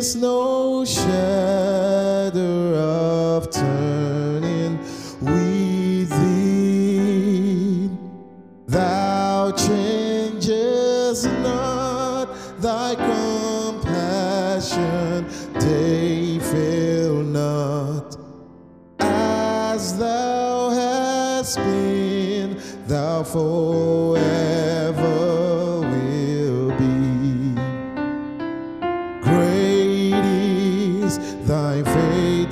Is no shadow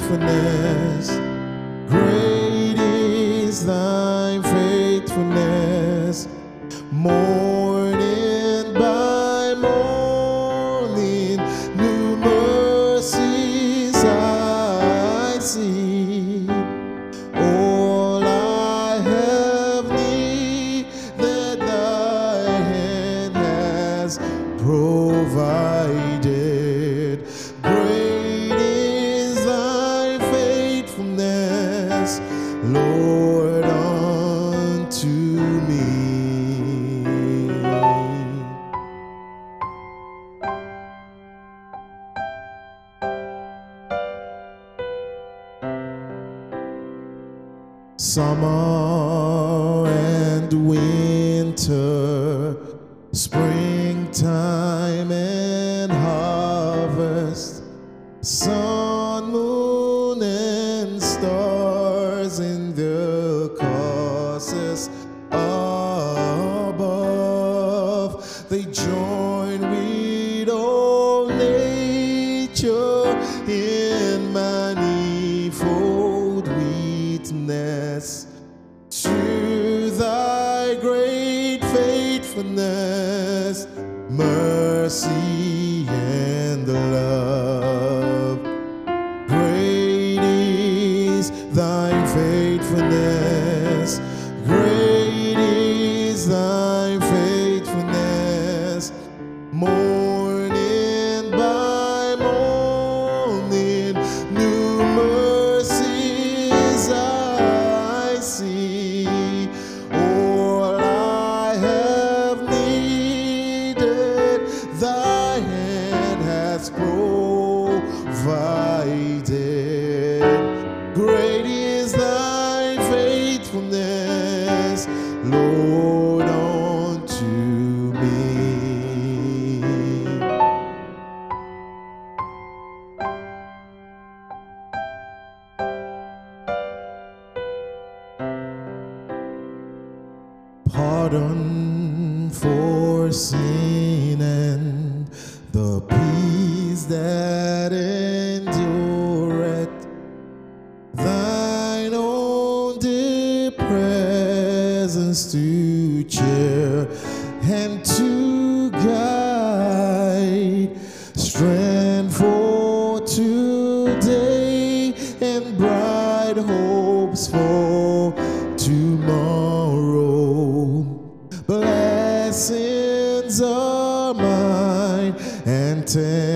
faithfulness. Lord, unto me. Summer and winter, springtime and harvest, sun, moon, and stars faithfulness. Great Lord, cheer and to guide. Strength for today and bright hopes for tomorrow. Blessings are mine and ten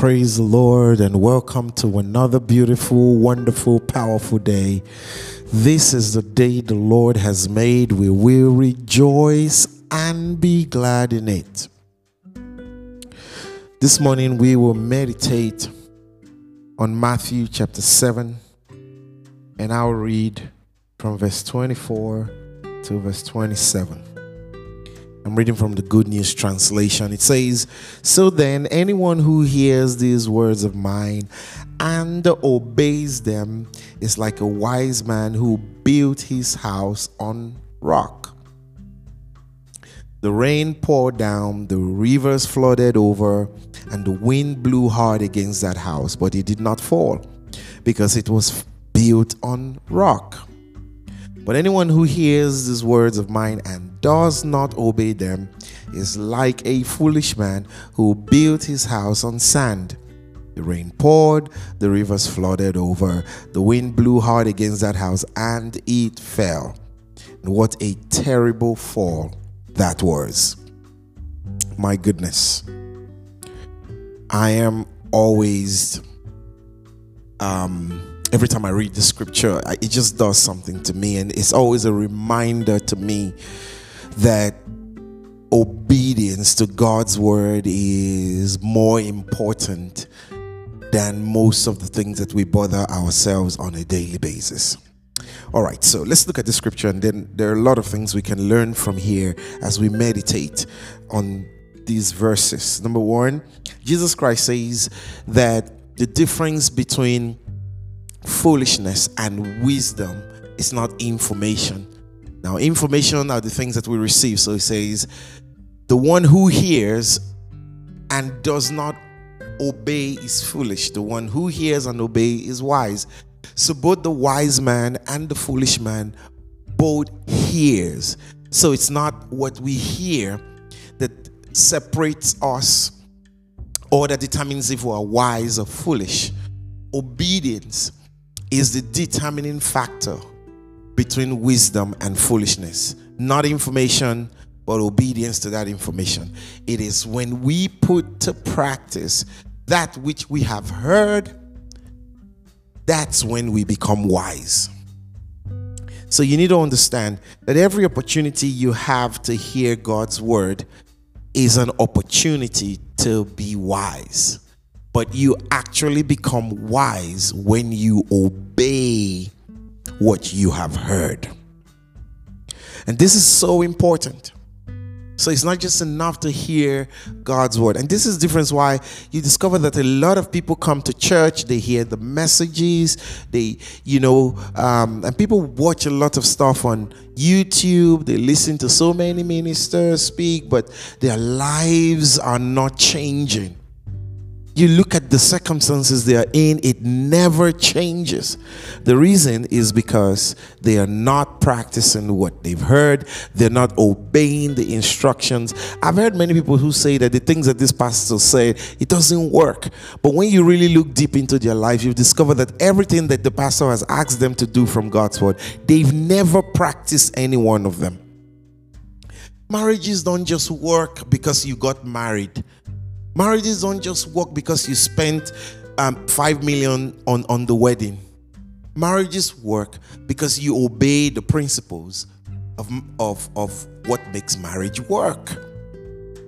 Praise the Lord and welcome to another beautiful, wonderful, powerful day. This is the day the Lord has made. We will rejoice and be glad in it. This morning we will meditate on Matthew chapter 7 and I'll read from verse 24 to verse 27. I'm reading from the Good News Translation. It says, So then, anyone who hears these words of mine and obeys them is like a wise man who built his house on rock. The rain poured down, the rivers flooded over, and the wind blew hard against that house, but it did not fall because it was built on rock. But anyone who hears these words of mine and does not obey them is like a foolish man who built his house on sand. The rain poured, the rivers flooded over, the wind blew hard against that house, and it fell. And what a terrible fall that was. My goodness. I am always um every time I read the scripture, I- it just does something to me. And it's always a reminder to me that obedience to God's word is more important than most of the things that we bother ourselves on a daily basis. All right, so let's look at the scripture, and then there are a lot of things we can learn from here as we meditate on these verses. Number one, Jesus Christ says that the difference between foolishness and wisdom is not information. Now, information are the things that we receive. So he says, the one who hears and does not obey is foolish. The one who hears and obey is wise. So both the wise man and the foolish man both hears. So it's not what we hear that separates us or that determines if we are wise or foolish. Obedience is the determining factor between wisdom and foolishness. Not information, but obedience to that information. It is when we put to practice that which we have heard, that's when we become wise. So you need to understand that every opportunity you have to hear God's word is an opportunity to be wise. But you actually become wise when you obey what you have heard. And this is so important. So it's not just enough to hear God's word. And this is the difference why you discover that a lot of people come to church, they hear the messages, they, you know, um, and people watch a lot of stuff on YouTube, they listen to so many ministers speak, but their lives are not changing you look at the circumstances they are in, it never changes. The reason is because they are not practicing what they've heard, they're not obeying the instructions. I've heard many people who say that the things that this pastor said, it doesn't work. But when you really look deep into their life, you discover that everything that the pastor has asked them to do from God's word, they've never practiced any one of them. Marriages don't just work because you got married. Marriages don't just work because you spent um, five million on, on the wedding. Marriages work because you obey the principles of, of, of what makes marriage work.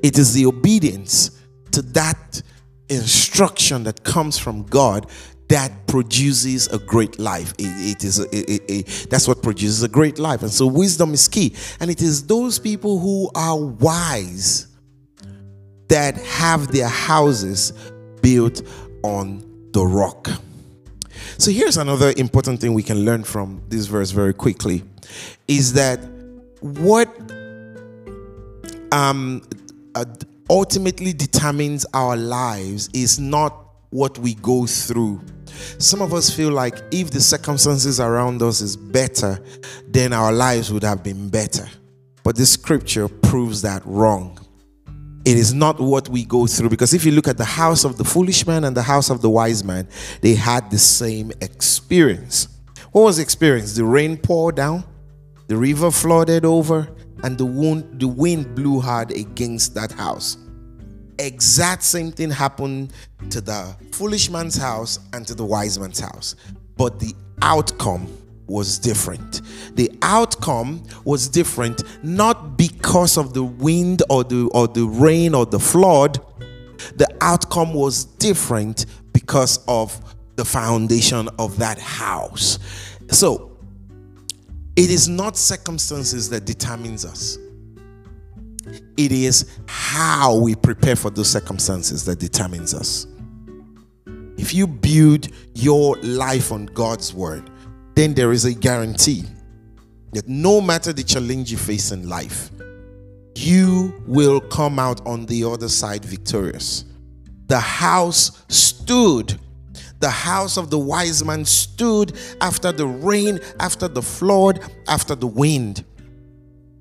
It is the obedience to that instruction that comes from God that produces a great life. It, it is a, it, it, that's what produces a great life, and so wisdom is key. And it is those people who are wise that have their houses built on the rock. So here's another important thing we can learn from this verse very quickly is that what um, uh, ultimately determines our lives is not what we go through. Some of us feel like if the circumstances around us is better, then our lives would have been better. But this scripture proves that wrong. It is not what we go through because if you look at the house of the foolish man and the house of the wise man, they had the same experience. What was the experience? The rain poured down, the river flooded over, and the wind, the wind blew hard against that house. Exact same thing happened to the foolish man's house and to the wise man's house, but the outcome was different. The outcome was different not because of the wind or the or the rain or the flood. The outcome was different because of the foundation of that house. So, it is not circumstances that determines us. It is how we prepare for those circumstances that determines us. If you build your life on God's word, then there is a guarantee that no matter the challenge you face in life, you will come out on the other side victorious. The house stood. The house of the wise man stood after the rain, after the flood, after the wind.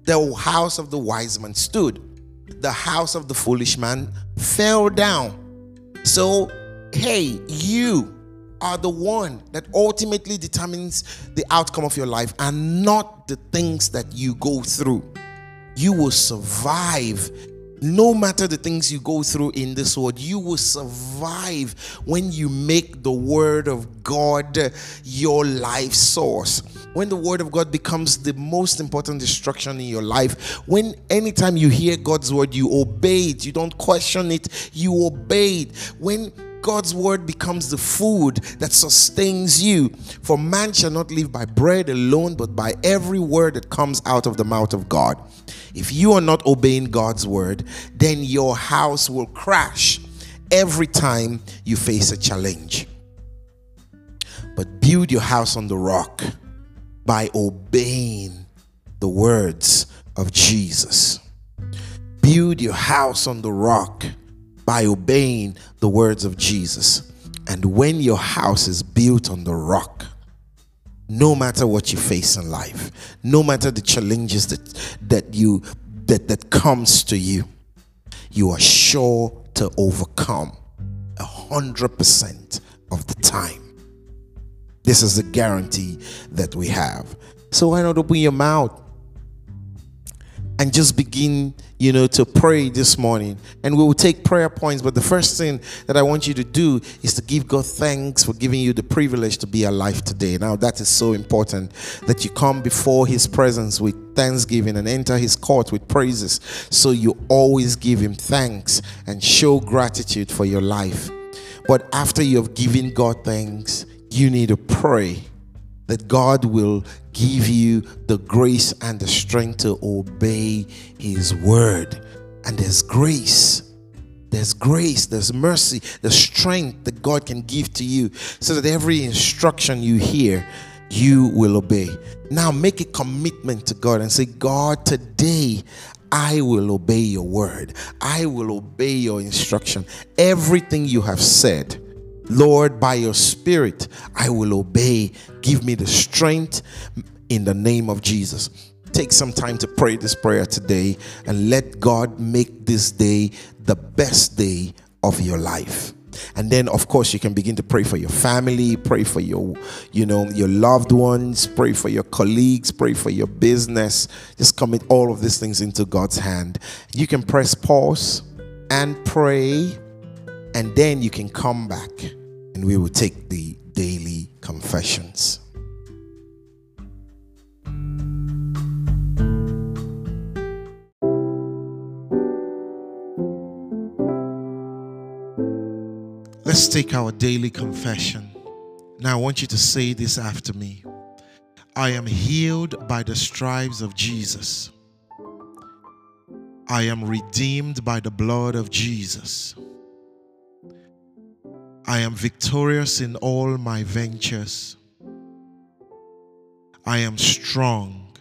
The house of the wise man stood. The house of the foolish man fell down. So, hey, you are the one that ultimately determines the outcome of your life and not the things that you go through. You will survive no matter the things you go through in this world, you will survive when you make the Word of God your life source. When the Word of God becomes the most important instruction in your life, when anytime you hear God's Word, you obey it, you don't question it, you obey it. When God's word becomes the food that sustains you. For man shall not live by bread alone, but by every word that comes out of the mouth of God. If you are not obeying God's word, then your house will crash every time you face a challenge. But build your house on the rock by obeying the words of Jesus. Build your house on the rock by obeying the words of Jesus. And when your house is built on the rock, no matter what you face in life, no matter the challenges that that you that that comes to you, you are sure to overcome a hundred percent of the time. This is the guarantee that we have. So why not open your mouth and just begin, you know, to pray this morning. And we will take prayer points. But the first thing that I want you to do is to give God thanks for giving you the privilege to be alive today. Now, that is so important that you come before His presence with thanksgiving and enter His court with praises. So you always give Him thanks and show gratitude for your life. But after you have given God thanks, you need to pray that God will give you the grace and the strength to obey His word. And there's grace. There's grace, there's mercy, there's strength that God can give to you so that every instruction you hear, you will obey. Now make a commitment to God and say, God, today I will obey your word. I will obey your instruction. Everything you have said, Lord, by your spirit, I will obey. Give me the strength in the name of Jesus. Take some time to pray this prayer today and let God make this day the best day of your life. And then of course you can begin to pray for your family, pray for your you know your loved ones, pray for your colleagues, pray for your business. Just commit all of these things into God's hand. You can press pause and pray and then you can come back and we will take the daily confessions. Let's take our daily confession. Now, I want you to say this after me I am healed by the stripes of Jesus. I am redeemed by the blood of Jesus. I am victorious in all my ventures. I am strong.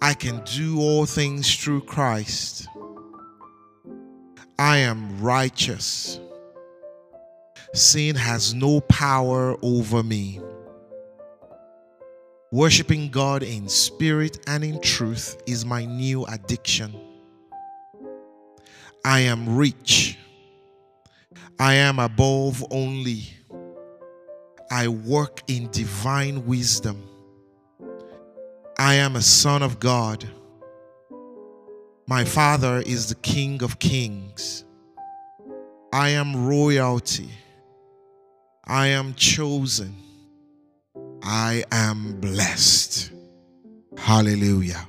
I can do all things through Christ. I am righteous. Sin has no power over me. Worshipping God in spirit and in truth is my new addiction. I am rich. I am above only. I work in divine wisdom. I am a son of God. My father is the King of kings. I am royalty. I am chosen. I am blessed. Hallelujah.